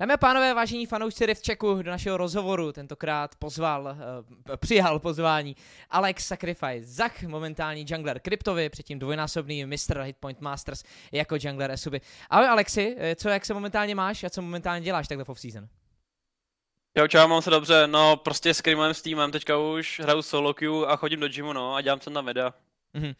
Dámy a pánové, vážení fanoušci Riftchecku, do našeho rozhovoru tentokrát pozval, uh, přijal pozvání Alex Sacrifice, Zach, momentální jungler Kryptovi, předtím dvojnásobný Mr. Hitpoint Masters jako jungler Esuby. Ahoj Alexi, eh, co, jak se momentálně máš a co momentálně děláš takhle v off-season? Čau, čau, mám se dobře, no prostě s s týmem, teďka už hraju solo queue a chodím do gymu, no, a dělám se na videa. Mm-hmm.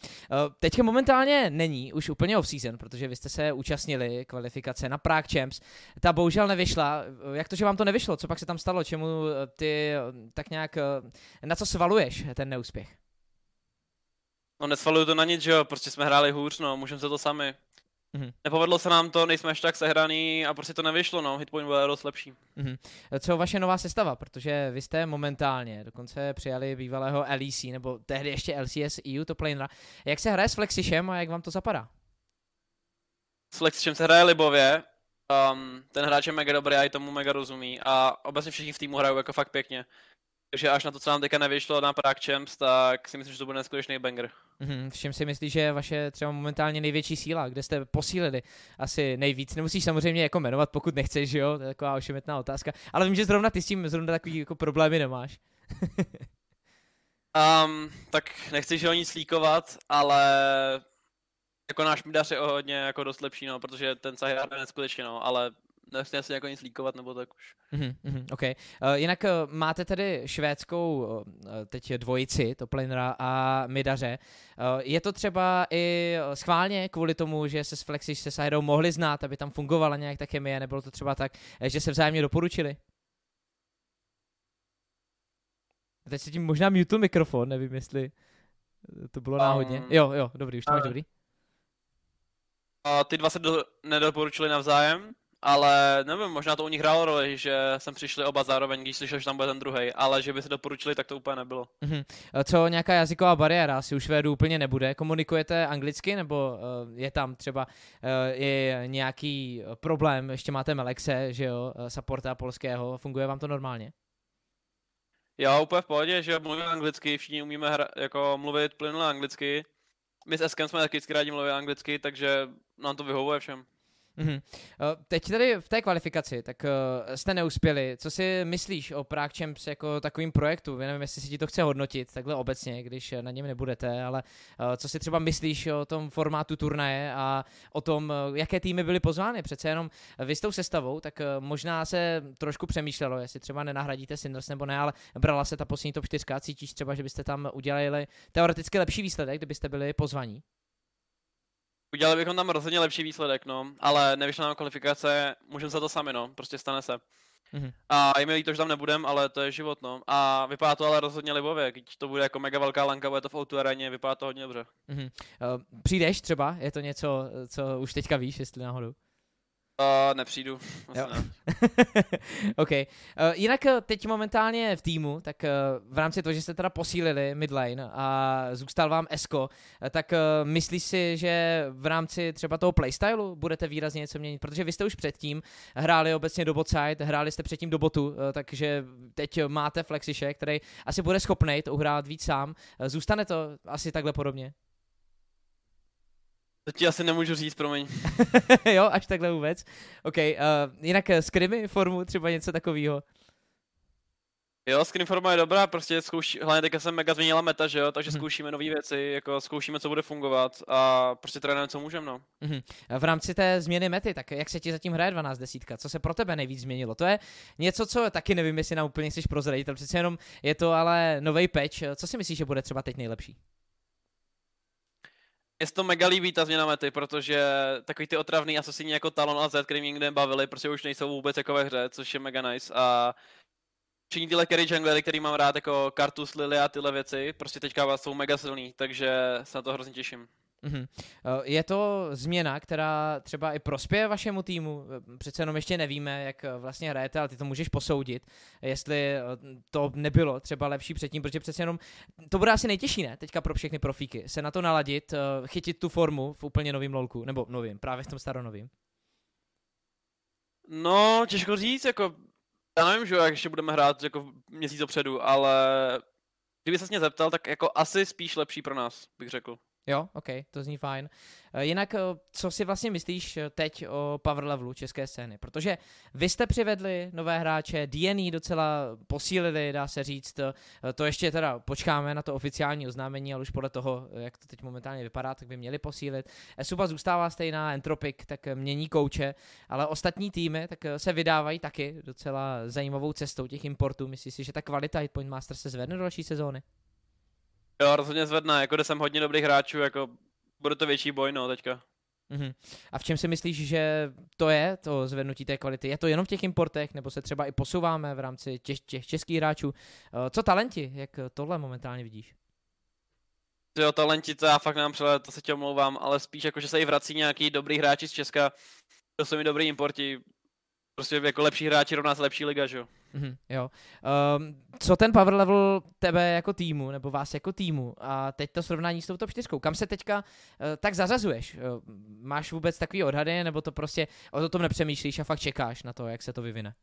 Teďka momentálně není už úplně off-season, protože vy jste se účastnili kvalifikace na Prague Champs. Ta bohužel nevyšla. Jak to, že vám to nevyšlo? Co pak se tam stalo? Čemu eh, ty tak nějak, na co svaluješ ten neúspěch? No nesvaluju to na nic, že jo, prostě jsme hráli hůř, no, můžeme se to sami. Mm-hmm. Nepovedlo se nám to, nejsme až tak sehraný a prostě to nevyšlo, no, hitpoint byl dost lepší. Mm-hmm. Co vaše nová sestava, protože vy jste momentálně dokonce přijali bývalého LEC, nebo tehdy ještě LCS EU to planera. Jak se hraje s Flexišem a jak vám to zapadá? S Flexišem se hraje libově, um, ten hráč je mega dobrý a i tomu mega rozumí a obecně všichni v týmu hrajou jako fakt pěkně. Takže až na to, co nám teďka nevyšlo na Prague Champs, tak si myslím, že to bude neskutečný banger. Mm-hmm. V čem si myslíš, že je vaše třeba momentálně největší síla, kde jste posílili asi nejvíc? Nemusíš samozřejmě jako jmenovat, pokud nechceš, jo? To je taková ošemetná otázka. Ale vím, že zrovna ty s tím zrovna takový jako problémy nemáš. um, tak nechci, že ho nic líkovat, ale jako náš midař je o hodně jako dost lepší, no, protože ten Sahir je neskutečně, no, ale nechci asi jako nic líkovat, nebo tak už. Mm-hmm, mm, OK. Uh, jinak uh, máte tedy švédskou uh, teď dvojici, Toplinera a Midaře. Uh, je to třeba i schválně kvůli tomu, že se s Flexi se Sajdou mohli znát, aby tam fungovala nějak ta chemie, nebylo to třeba tak, že se vzájemně doporučili? Teď se tím možná mutl mikrofon, nevím jestli to bylo um, náhodně. Jo, jo, dobrý, už to máš dobrý. A ty dva se do, nedoporučili navzájem? Ale nevím, možná to u nich hrálo roli, že jsem přišli oba zároveň, když slyšel, že tam bude ten druhý, ale že by se doporučili, tak to úplně nebylo. Mm-hmm. Co nějaká jazyková bariéra asi už Švédů úplně nebude? Komunikujete anglicky nebo uh, je tam třeba uh, je nějaký problém? Ještě máte Melexe, že jo, supporta polského, funguje vám to normálně? Já úplně v pohodě, že mluvím anglicky, všichni umíme hra, jako mluvit plynule anglicky. My s Eskem jsme taky vždycky rádi mluvit anglicky, takže nám to vyhovuje všem. Mm-hmm. Teď tady v té kvalifikaci, tak uh, jste neuspěli. Co si myslíš o Prague Champs jako takovým projektu? Já nevím, jestli si ti to chce hodnotit takhle obecně, když na něm nebudete, ale co si třeba myslíš o tom formátu turnaje a o tom, jaké týmy byly pozvány? Přece jenom vy s tou sestavou, tak možná se trošku přemýšlelo, jestli třeba nenahradíte Sinders nebo ne, ale brala se ta poslední top 4. Cítíš třeba, že byste tam udělali teoreticky lepší výsledek, kdybyste byli pozvaní? Udělali bychom tam rozhodně lepší výsledek, no, ale nevyšla nám kvalifikace, můžeme za to sami, no, prostě stane se. Mm-hmm. A je mi líto, že tam nebudem, ale to je život, no. A vypadá to ale rozhodně libově, když to bude jako mega velká lanka, bude to v autu aréně, vypadá to hodně dobře. Mm-hmm. Uh, přijdeš třeba? Je to něco, co už teďka víš, jestli náhodou? Uh, nepřijdu. Jo. Ne. OK. Uh, jinak eh, teď momentálně v týmu, tak uh, v rámci toho, že jste teda posílili midlane a zůstal vám Esko, uh, tak uh, myslíš si, že v rámci třeba toho playstylu budete výrazně něco měnit? Protože vy jste už předtím hráli obecně do botside, hráli jste předtím do botu, uh, takže teď máte Flexiše, který asi bude schopný to uhrát víc sám. Uh, zůstane to asi takhle podobně? To ti asi nemůžu říct, promiň. jo, až takhle vůbec. OK, uh, jinak eh, skrimy formu, třeba něco takového. Jo, screen forma je dobrá, prostě zkouší, hlavně teďka jsem mega změnila meta, že jo, takže mm-hmm. zkoušíme nové věci, jako zkoušíme, co bude fungovat a prostě trénujeme, co můžeme, no. Mm-hmm. V rámci té změny mety, tak jak se ti zatím hraje 12 desítka? Co se pro tebe nejvíc změnilo? To je něco, co taky nevím, jestli nám úplně chceš prozradit, ale přece jenom je to ale nový patch. Co si myslíš, že bude třeba teď nejlepší? Se to mega líbí ta změna mety, protože takový ty otravný asasíni jako Talon a Z, který mě nikdy nebavili, prostě už nejsou vůbec jako ve hře, což je mega nice a všichni tyhle carry junglery, který mám rád, jako Kartus, Lily a tyhle věci, prostě teďka jsou mega silný, takže se na to hrozně těším. Mm-hmm. Je to změna, která třeba i prospěje vašemu týmu? Přece jenom ještě nevíme, jak eh, vlastně hrajete, ale ty to můžeš posoudit, jestli to nebylo třeba lepší předtím, protože přece jenom to bude asi nejtěžší, ne? Teďka pro všechny profíky. Se na to naladit, chytit tu formu v úplně novém lolku, nebo novým, právě v tom staronovým. No, těžko říct, jako já nevím, že jak ještě budeme hrát jako měsíc dopředu, ale kdyby se mě zeptal, tak jako asi spíš lepší pro nás, bych řekl. Jo, ok, to zní fajn. Eh, jinak, eh, co si vlastně myslíš eh, teď o power levelu české scény? Protože vy jste přivedli nové hráče, D&E docela posílili, dá se říct. To ještě teda počkáme na to oficiální oznámení, ale už podle toho, jak to teď momentálně vypadá, tak by měli posílit. Esuba zůstává stejná, Entropic tak mění kouče, ale ostatní týmy tak se vydávají taky docela zajímavou cestou těch importů. Myslíš si, že ta kvalita Hitpoint Master se zvedne do další sezóny? Jo, rozhodně zvedne, jako kde jsem hodně dobrých hráčů, jako bude to větší boj, no, teďka. Mm-hmm. A v čem si myslíš, že to je, to zvednutí té kvality? Je to jenom v těch importech, nebo se třeba i posouváme v rámci těch, těch českých hráčů? Eh, co talenti, jak tohle momentálně vidíš? Jo, talenti, to já fakt nemám přehled, to se tě omlouvám, ale spíš jako, že se i vrací nějaký dobrý hráči z Česka, to jsou mi dobrý importi, prostě jako lepší hráči rovná se lepší liga, že jo. Mm-hmm, jo. Um, co ten power level tebe jako týmu, nebo vás jako týmu a teď to srovnání s tou top 4, kam se teďka uh, tak zařazuješ? Uh, máš vůbec takový odhady, nebo to prostě o tom nepřemýšlíš a fakt čekáš na to, jak se to vyvine?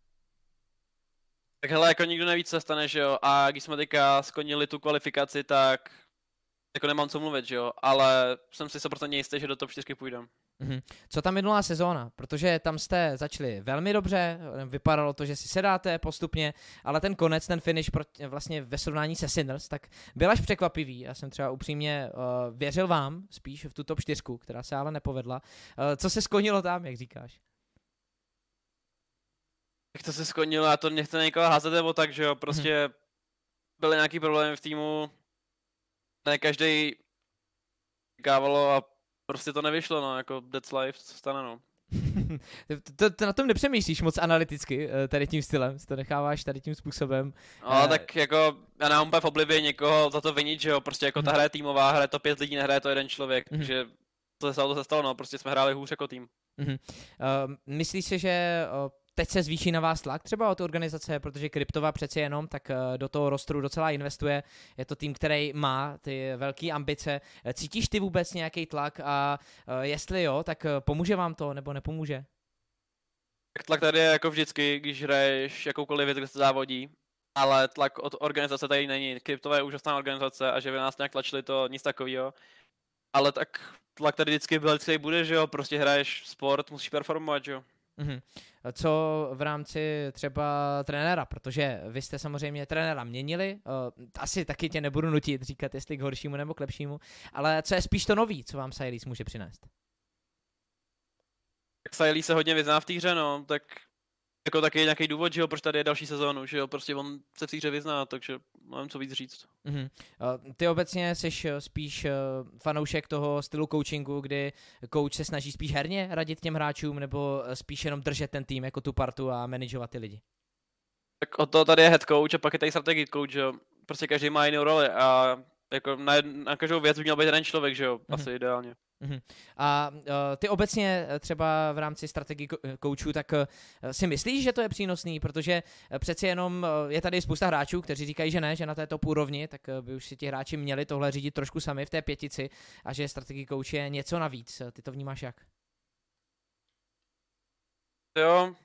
Tak hele, jako nikdo neví, co se stane, že jo, a když jsme teďka skonili tu kvalifikaci, tak jako nemám co mluvit, že jo, ale jsem si 100% jistý, že do top 4 půjdem. Mm-hmm. Co ta minulá sezóna? Protože tam jste začali velmi dobře, vypadalo to, že si sedáte postupně, ale ten konec, ten finish pro, vlastně ve srovnání se Sinners, tak byl až překvapivý. Já jsem třeba upřímně uh, věřil vám spíš v tu top 4, která se ale nepovedla. Uh, co se skonilo tam, jak říkáš? Jak to se skonilo, já to nechci někoho házet nebo tak, že jo, prostě mm-hmm. byly nějaký problémy v týmu, ne každý kávalo a prostě to nevyšlo, no, jako That's Life, co stane, no. to, to, na tom nepřemýšlíš moc analyticky, eh, tady tím stylem, to necháváš tady tím způsobem. No, uh, tak jako, já nemám úplně v oblibě někoho za to vinit, že jo, prostě jako ta mhm. hra je týmová, hraje to pět lidí, nehraje to jeden člověk, mm-hmm. takže to se stalo, to se stalo, no, prostě jsme hráli hůř jako tým. Mm-hmm. Uh, myslíš si, že uh, teď se zvýší na vás tlak třeba od organizace, protože Kryptova přeci jenom tak eh, do toho rostru docela investuje. Je to tým, který má ty velké ambice. Eh, cítíš ty vůbec nějaký tlak a eh, jestli jo, tak pomůže vám to nebo nepomůže? Tak tlak tady je jako vždycky, když hraješ jakoukoliv věc, kde se závodí, ale tlak od organizace tady není. Kryptova je úžasná organizace a že vy nás nějak tlačili, to nic takového. Ale tak tlak tady vždycky byl, vždycky bude, že jo, prostě hraješ sport, musíš performovat, že jo. Mm-hmm. Co v rámci třeba trenéra, protože vy jste samozřejmě trenéra měnili, uh, asi taky tě nebudu nutit říkat, jestli k horšímu nebo k lepšímu, ale co je spíš to nový, co vám Silis může přinést? Silis se hodně vyzná v té hře, no, tak jako taky nějaký důvod, že jo, proč tady je další sezónu, že jo, prostě on se v té hře vyzná, takže mám co víc říct. Mm-hmm. Ty obecně jsi eh, spíš eh, fanoušek toho stylu coachingu, kdy coach se snaží spíš herně radit těm hráčům, nebo eh, spíš jenom držet ten tým jako tu partu a manažovat ty lidi? Tak o to tady je head coach a pak je tady strategy coach, že jo. Prostě každý má jinou roli a jako na, na každou věc by měl být jeden člověk, že jo, mm-hmm. asi ideálně. Mm-hmm. A uh, ty obecně třeba v rámci strategii koučů, tak uh, si myslíš, že to je přínosný, protože přeci jenom je tady spousta hráčů, kteří říkají, že ne, že na té top úrovni, tak by už si ti hráči měli tohle řídit trošku sami v té pětici a že strategii kouč je něco navíc. Ty to vnímáš jak? Jo,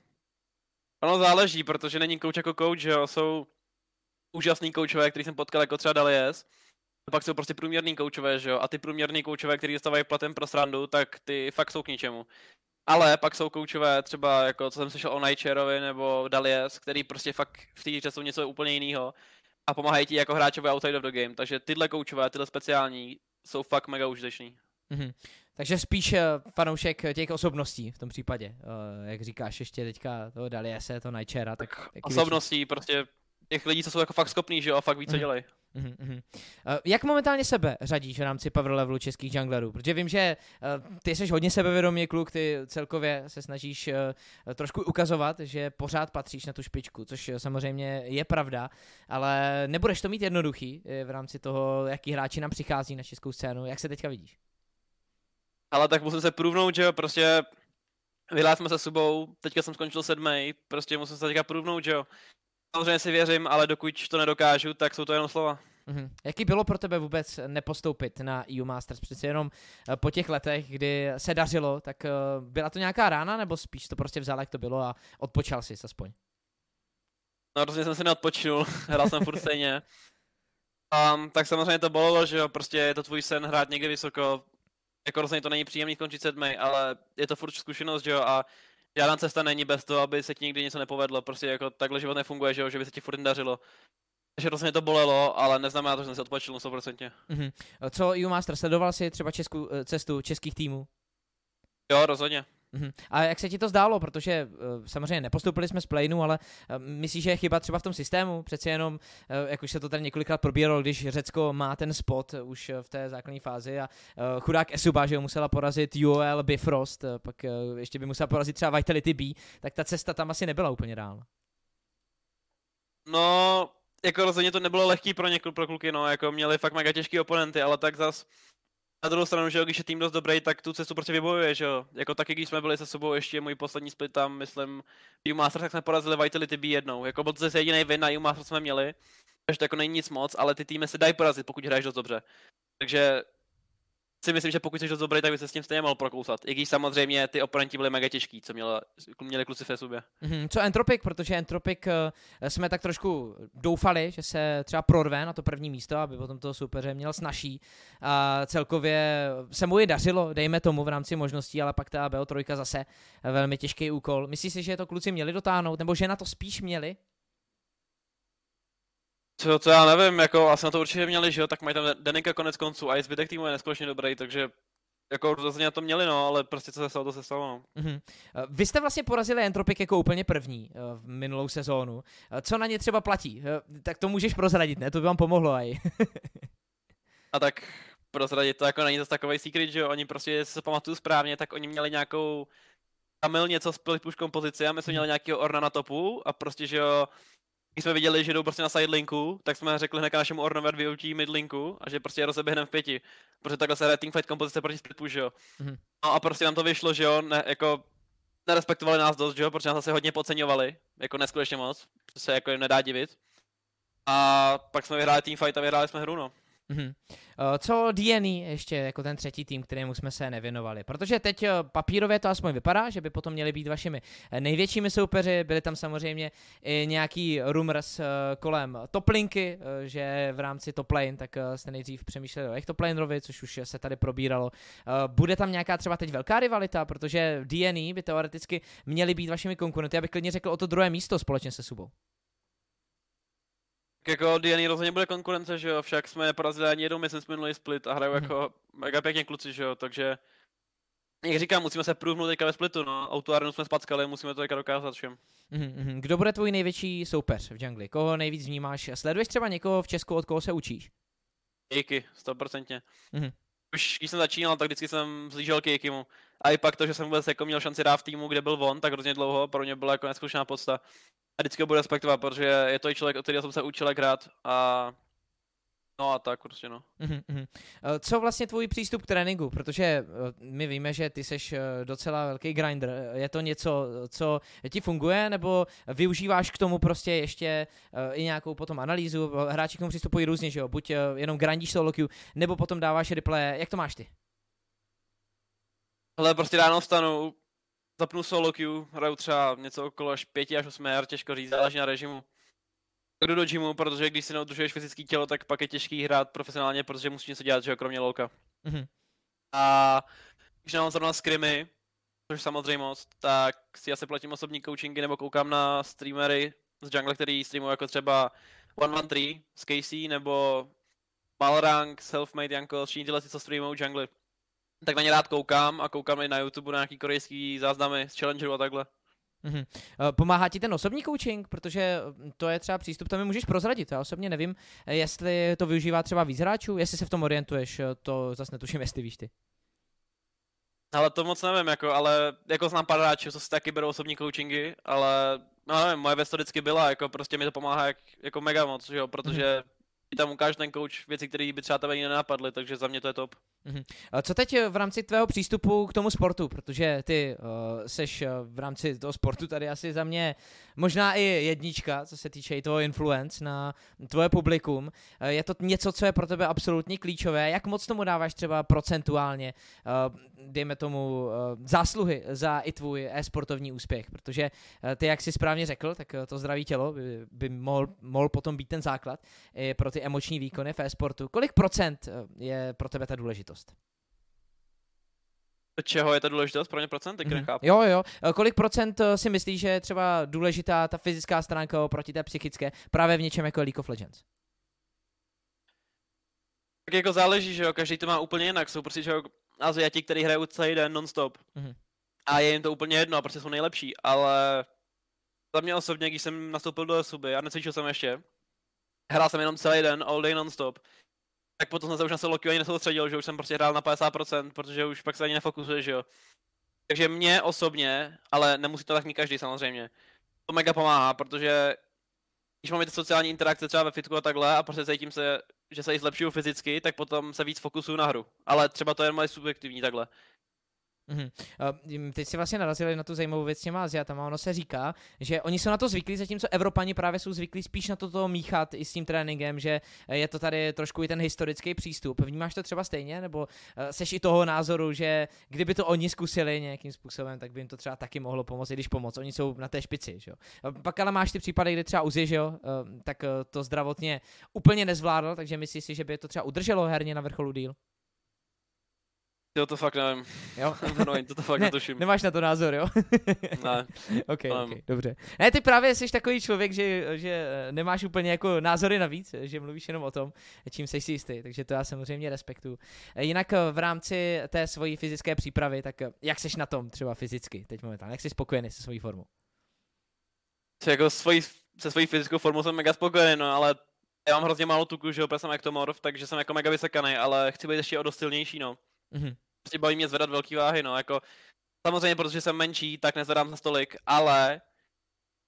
ono záleží, protože není kouč jako kouč, jo, jsou úžasný koučové, který jsem potkal jako třeba Dalies, pak jsou prostě průměrný koučové, že jo? A ty průměrný koučové, který dostávají platem pro srandu, tak ty fakt jsou k ničemu. Ale pak jsou koučové třeba, jako co jsem slyšel o Nightcharovi nebo Dalies, který prostě fakt v té hře jsou něco úplně jiného a pomáhají ti jako hráčové outside of the game. Takže tyhle koučové, tyhle speciální jsou fakt mega užiteční. Mm-hmm. Takže spíš eh, fanoušek těch osobností v tom případě, uh, jak říkáš ještě teďka to Daliese, to Nightchara. Tak, tak osobností, větší. prostě těch lidí, co jsou jako fakt schopní, že jo, a fakt víc, co mm-hmm. dělají. Uh, jak momentálně sebe řadíš v rámci power levelu českých junglerů? Protože vím, že uh, ty jsi hodně sebevědomý kluk, ty celkově se snažíš uh, trošku ukazovat, že pořád patříš na tu špičku, což samozřejmě je pravda, ale nebudeš to mít jednoduchý v rámci toho, jaký hráči nám přichází na českou scénu. Jak se teďka vidíš? Ale tak musím se průvnout, že jo, prostě vyhláli jsme se subou, teďka jsem skončil sedmý, prostě musím se teďka průvnout, že jo. Samozřejmě si věřím, ale dokud to nedokážu, tak jsou to jenom slova. Mm-hmm. Jaký bylo pro tebe vůbec nepostoupit na EU Masters? Přece jenom eh, po těch letech, kdy se dařilo, tak eh, byla to nějaká rána, nebo spíš to prostě vzal, jak to bylo a odpočal si aspoň? No, rozhodně jsem si neodpočinul, hrál jsem furt stejně. Um, tak samozřejmě to bolelo, že jo, prostě je to tvůj sen hrát někde vysoko. Jako rozhodně to není příjemný skončit sedmý, ale je to furt zkušenost, že jo, a žádná cesta není bez toho, aby se ti někdy něco nepovedlo. Prostě jako takhle život nefunguje, že jo, že by se ti furt dařilo. Takže rozhodně to bolelo, ale neznamená to, že jsem se odpočil na 100%. Mm-hmm. Co EU Master, sledoval si třeba českou cestu českých týmů? Jo, rozhodně. Mm-hmm. A jak se ti to zdálo, protože uh, samozřejmě nepostoupili jsme z playnu, ale uh, myslíš, že je chyba třeba v tom systému? Přeci jenom, uh, jak už se to tady několikrát probíralo, když Řecko má ten spot už v té základní fázi a uh, chudák Esuba, že ho musela porazit UOL Bifrost, uh, pak uh, ještě by musela porazit třeba Vitality B, tak ta cesta tam asi nebyla úplně dál. No, jako rozhodně to nebylo lehký pro několik pro kluky, no, jako měli fakt mega těžký oponenty, ale tak zas na druhou stranu, že jo, když je tým dost dobrý, tak tu cestu prostě vybojuje, že jo. Jako taky, když jsme byli se sebou ještě můj poslední split tam, myslím, u Masters, tak jsme porazili Vitality B jednou. Jako byl to zase jediný win na Masters jsme měli, takže to jako není nic moc, ale ty týmy se dají porazit, pokud hraješ dost dobře. Takže si myslím, že pokud jsi dost dobrý, tak by se s tím stejně mohl prokousat. I když samozřejmě ty oponenti byly mega těžký, co měli, měli kluci v sobě. Mm-hmm. Co Entropic, protože Entropic uh, jsme tak trošku doufali, že se třeba prorve na to první místo, aby potom toho soupeře měl snažší. A celkově se mu i dařilo, dejme tomu v rámci možností, ale pak ta BO3 zase velmi těžký úkol. Myslíš si, že to kluci měli dotáhnout, nebo že na to spíš měli? Co, co já nevím, jako asi na to určitě měli, že jo, tak mají tam Denika konec konců a i zbytek týmu je neskutečně dobrý, takže jako rozhodně na to měli, no, ale prostě co se stalo, to se stalo, no. Mm-hmm. Vy jste vlastně porazili Entropic jako úplně první uh, v minulou sezónu. Uh, co na ně třeba platí? Tak to můžeš prozradit, ne? To by vám pomohlo aj. a tak prozradit to jako není zase takový secret, že jo, oni prostě, jestli se pamatuju správně, tak oni měli nějakou Kamil něco s push kompozici a my jsme měli nějakého Orna na topu a prostě, že jo, když jsme viděli, že jdou prostě na sidelinku, tak jsme řekli hned našemu Ornovi, vyučí midlinku a že prostě je rozeběhneme v pěti. Protože takhle se hraje teamfight kompozice proti split že jo. Mm-hmm. No a prostě nám to vyšlo, že jo, ne, jako nerespektovali nás dost, že jo, protože nás zase hodně podceňovali, jako neskutečně moc, se jako jim nedá divit. A pak jsme vyhráli teamfight a vyhráli jsme hru, no. Mm-hmm. Co DNA ještě jako ten třetí tým, kterému jsme se nevěnovali? Protože teď eh, papírově to aspoň vypadá, že by potom měli být vašimi eh, největšími soupeři. Byly tam samozřejmě i nějaký rumors kolem toplinky, že v rámci toplane, tak jste nejdřív přemýšleli o echtoplanerovi, což už se tady probíralo. Bude tam nějaká třeba teď velká rivalita, protože DNA by teoreticky měli být vašimi konkurenty. Já bych klidně řekl o to druhé místo společně se Subou. Jako DNA rozhodně bude konkurence, že jo, však jsme neporazili ani jednou myslím minulý split a hrajou mm-hmm. jako mega pěkně kluci, že jo, takže jak říkám, musíme se průvnout teďka ve splitu, no, autoarenu jsme spackali, musíme to teďka dokázat všem. Mm-hmm. Kdo bude tvůj největší soupeř v jungli? Koho nejvíc vnímáš? Sleduješ třeba někoho v Česku, od koho se učíš? Kejky, stoprocentně. Mm-hmm. Už když jsem začínal, tak vždycky jsem zlížel Kejkimu. A i pak to, že jsem vůbec jako měl šanci dát v týmu, kde byl on, tak hrozně dlouho, pro mě byla jako neskutečná podsta a vždycky ho budu respektovat, protože je to i člověk, od kterého jsem se učil hrát a No a tak prostě no. Uh-huh. Co vlastně tvůj přístup k tréninku? Protože eh, my víme, že ty jsi eh, docela velký grinder. Je to něco, co ti funguje, nebo využíváš k tomu prostě ještě i nějakou potom analýzu? Hráči k tomu přistupují různě, že jo? Buď jenom grindíš solo queue, nebo potom dáváš replay. Jak to máš ty? Ale prostě ráno vstanu, zapnu solo queue, hraju třeba něco okolo až 5 až 8 her, těžko říct, záleží na režimu. Jdu do gymu, protože když si neudržuješ fyzické tělo, tak pak je těžký hrát profesionálně, protože musíš něco dělat, že jo, kromě lolka. Mm-hmm. A když nemám zrovna skrimy, což samozřejmost, tak si asi platím osobní coachingy nebo koukám na streamery z jungle, který streamují jako třeba 113 z KC nebo Malrank, Selfmade Janko, všichni tyhle, co streamují jungly tak na ně rád koukám a koukám i na YouTube na nějaký korejský záznamy z Challengeru a takhle. Mm-hmm. Pomáhá ti ten osobní coaching, protože mm, to je třeba přístup, to mi můžeš prozradit. Já osobně nevím, jestli to využívá třeba víc hráčů, jestli se v tom orientuješ, eh, to zase netuším, jestli víš ty. Ale to moc nevím, jako, ale jako znám pár hráčů, co si taky berou osobní coachingy, ale no nevím, moje věc to vždycky byla, jako prostě mi to pomáhá jak, jako mega moc, jo, protože mm-hmm. tam ukáže ten coach věci, které by třeba tebe ani nenapadly, takže za mě to je top. Mhm. Co teď v rámci tvého přístupu k tomu sportu, protože ty uh, seš eh, v rámci toho sportu tady asi za mě možná i jednička, co se týče i toho influence na tvoje publikum. Uh, je to něco, co je pro tebe absolutně klíčové. Jak moc tomu dáváš třeba procentuálně, uh, dejme tomu, uh, zásluhy za i tvůj e-sportovní úspěch? Protože uh, ty, jak jsi správně řekl, tak to zdraví tělo by, by mohl, mohl potom být ten základ i pro ty emoční výkony v e-sportu. Kolik procent je pro tebe ta důležitost? Důležitost. Čeho je ta důležitost? Pro ně procent? mm-hmm. nechápu. Jo, jo. E, kolik procent e, si myslíš, že je třeba důležitá ta fyzická stránka oproti té psychické právě v něčem jako League of Legends? Tak jako záleží, že jo, každý to má úplně jinak. Jsou prostě, že jo, Aziati, který hrajou celý den non-stop. Mm-hmm. A je jim to úplně jedno a prostě jsou nejlepší, ale za mě osobně, když jsem nastoupil do suby a necvičil jsem ještě, hrál jsem jenom celý den, all day non-stop, tak potom jsem se už na solo ani nesoustředil, že už jsem prostě hrál na 50%, protože už pak se ani nefokusuje, že jo. Takže mě osobně, ale nemusí to tak mít každý samozřejmě, to mega pomáhá, protože když máme ty sociální interakce třeba ve fitku a takhle a prostě cítím se, že se i zlepšuju fyzicky, tak potom se víc fokusuju na hru. Ale třeba to je moje subjektivní takhle. Mm-hmm. Teď si vlastně narazili na tu zajímavou věc s těma Aziatama. Ono se říká, že oni jsou na to zvyklí, zatímco Evropani právě jsou zvyklí spíš na to, to míchat i s tím tréninkem, že je to tady trošku i ten historický přístup. Vnímáš to třeba stejně, nebo eh, seš i toho názoru, že kdyby to oni zkusili nějakým způsobem, tak by jim to třeba taky mohlo pomoct, i když pomoct. Oni jsou na té špici, že jo. Pak ale máš ty případy, kdy třeba Uzi, že jo, eh, tak eh, to zdravotně úplně nezvládl, takže myslíš si, že by to třeba udrželo herně na vrcholu díl? Jo, to fakt nevím. Jo? no, to, to fakt ne, netuším. Nemáš na to názor, jo? ne. okay, okay, dobře. Ne, ty právě jsi takový člověk, že, že eh, nemáš úplně jako názory navíc, že mluvíš jenom o tom, čím jsi si jistý, takže to já samozřejmě respektuju. Eh, jinak eh, v rámci té svojí fyzické přípravy, tak jak jsi na tom třeba fyzicky teď momentálně? Jak jsi spokojený se svojí formou? Jako svojí, se svojí fyzickou formou jsem mega spokojený, no, ale já mám hrozně málo tuku, že jo, jsem ektomorf, takže jsem jako mega vysekaný, ale chci být ještě o dost silnější, no. Mm-hmm. Prostě baví mě zvedat velký váhy, no, jako samozřejmě, protože jsem menší, tak nezvedám za stolik, ale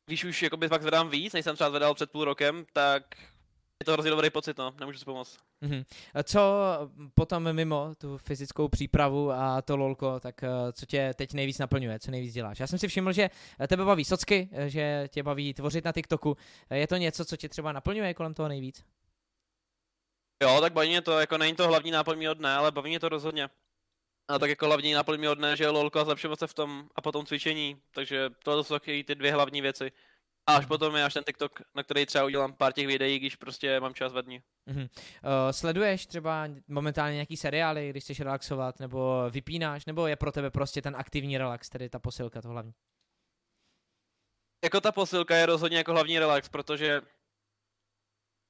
když už jakoby pak zvedám víc, než jsem třeba zvedal před půl rokem, tak je to hrozně dobrý pocit, no, nemůžu si pomoct. Mm-hmm. A co potom mimo tu fyzickou přípravu a to lolko, tak eh, co tě teď nejvíc naplňuje, co nejvíc děláš? Já jsem si všiml, že tebe baví socky, eh, že tě baví tvořit na TikToku. Eh, je to něco, co tě třeba naplňuje kolem toho nejvíc? Jo, tak baví mě to, jako není to hlavní náplň mého dne, ale baví mě to rozhodně. A tak jako hlavní náplň mého dne, že je lolko a zlepšovat se v tom a potom cvičení, takže to jsou taky ty dvě hlavní věci. A až mhm. potom je až ten TikTok, na který třeba udělám pár těch videí, když prostě mám čas ve dní. Mm-hmm. Uh, sleduješ třeba momentálně nějaký seriály, když chceš relaxovat, nebo vypínáš, nebo je pro tebe prostě ten aktivní relax, tedy ta posilka to hlavní? Jako ta posilka je rozhodně jako hlavní relax, protože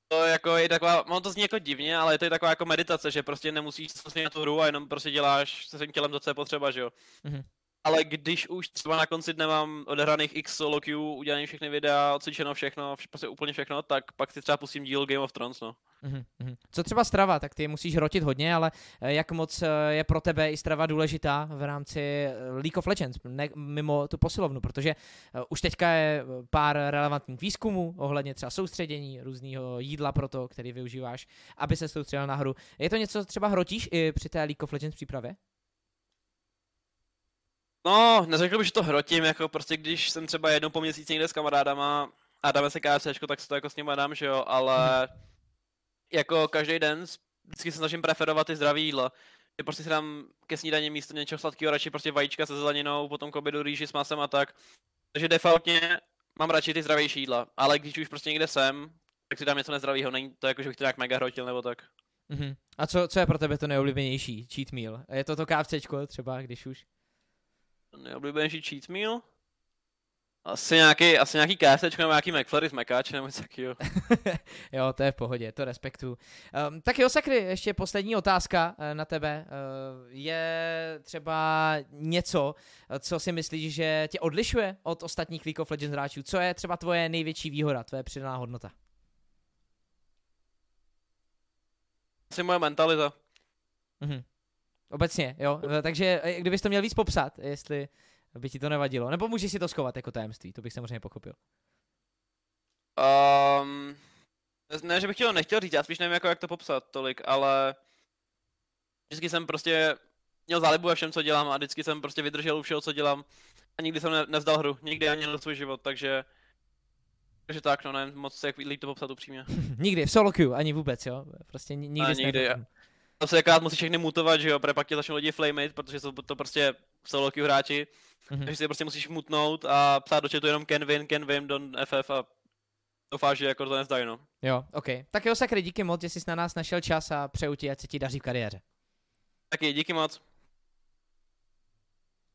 to jako je taková, mám to zní jako divně, ale je to je taková jako meditace, že prostě nemusíš se na tu hru a jenom prostě děláš se svým tělem to, co je potřeba, že jo. Mm-hmm ale když už třeba na konci dne mám odehraných x solo queue, udělaný všechny videa, odcvičeno všechno, vš- prostě úplně všechno, tak pak si třeba pustím díl Game of Thrones, no. Mm-hmm. Co třeba strava, tak ty musíš hrotit hodně, ale eh, jak moc eh, je pro tebe i strava důležitá v rámci eh, League of Legends, ne, mimo tu posilovnu, protože už teďka je pár relevantních výzkumů ohledně třeba soustředění, různého jídla pro to, který využíváš, aby se soustředil na hru. Je to něco, co třeba hrotíš i při té League of Legends přípravě? No, neřekl bych, že to hrotím, jako prostě když jsem třeba jednou po měsíci někde s kamarádama a dáme se KFCčko, tak se to jako s nimi dám, že jo, ale jako každý den vždycky se snažím preferovat ty zdraví jídla. Že prostě si dám ke snídaní místo něčeho sladkého radši prostě vajíčka se zeleninou, potom k obědu rýži s masem a tak. Takže defaultně mám radši ty zdravější jídla, ale když už prostě někde jsem, tak si dám něco nezdravého, není to jako, že bych to nějak mega hrotil nebo tak. Mm-hmm. A co, co je pro tebe to nejoblíbenější cheat meal? Je to to KFCčko třeba, když už? Nejoblíbenější cheat meal? Asi nějaký, asi nějaký KFC nebo nějaký McFlurry z Mekáč nebo něco takového. jo, to je v pohodě, to respektuju. Um, tak jo, Sakry, ještě poslední otázka uh, na tebe. Uh, je třeba něco, co si myslíš, že tě odlišuje od ostatních League of Legends hráčů? Co je třeba tvoje největší výhoda, tvoje přidaná hodnota? Asi moje mentalita. Mhm. Obecně, jo. Takže eh, kdybys to měl víc popsat, jestli by ti to nevadilo. Nebo můžeš si to schovat jako tajemství, to bych samozřejmě pochopil. Um, ne, že bych to nechtěl říct, já spíš nevím, jako, jak to popsat tolik, ale vždycky jsem prostě měl zálibu ve všem, co dělám a vždycky jsem prostě vydržel u všeho, co dělám a nikdy jsem ne, nezdal hru, nikdy ani na svůj život, takže takže tak, no nevím moc, jak líp to popsat upřímně. nikdy, v solo queue, ani vůbec, jo? Prostě nikdy ne, nikdy. To se jakrát musí všechny mutovat, že jo, protože pak tě začnou lidi flameit, protože jsou to prostě solo queue hráči, mm-hmm. takže si prostě musíš mutnout a psát do chatu jenom can win, can win, don FF a doufám, že jako to nezdají, no. Jo, ok. Tak jo, sakry, díky moc, že jsi na nás našel čas a přeju ti, ať se ti daří v kariéře. Taky, díky moc.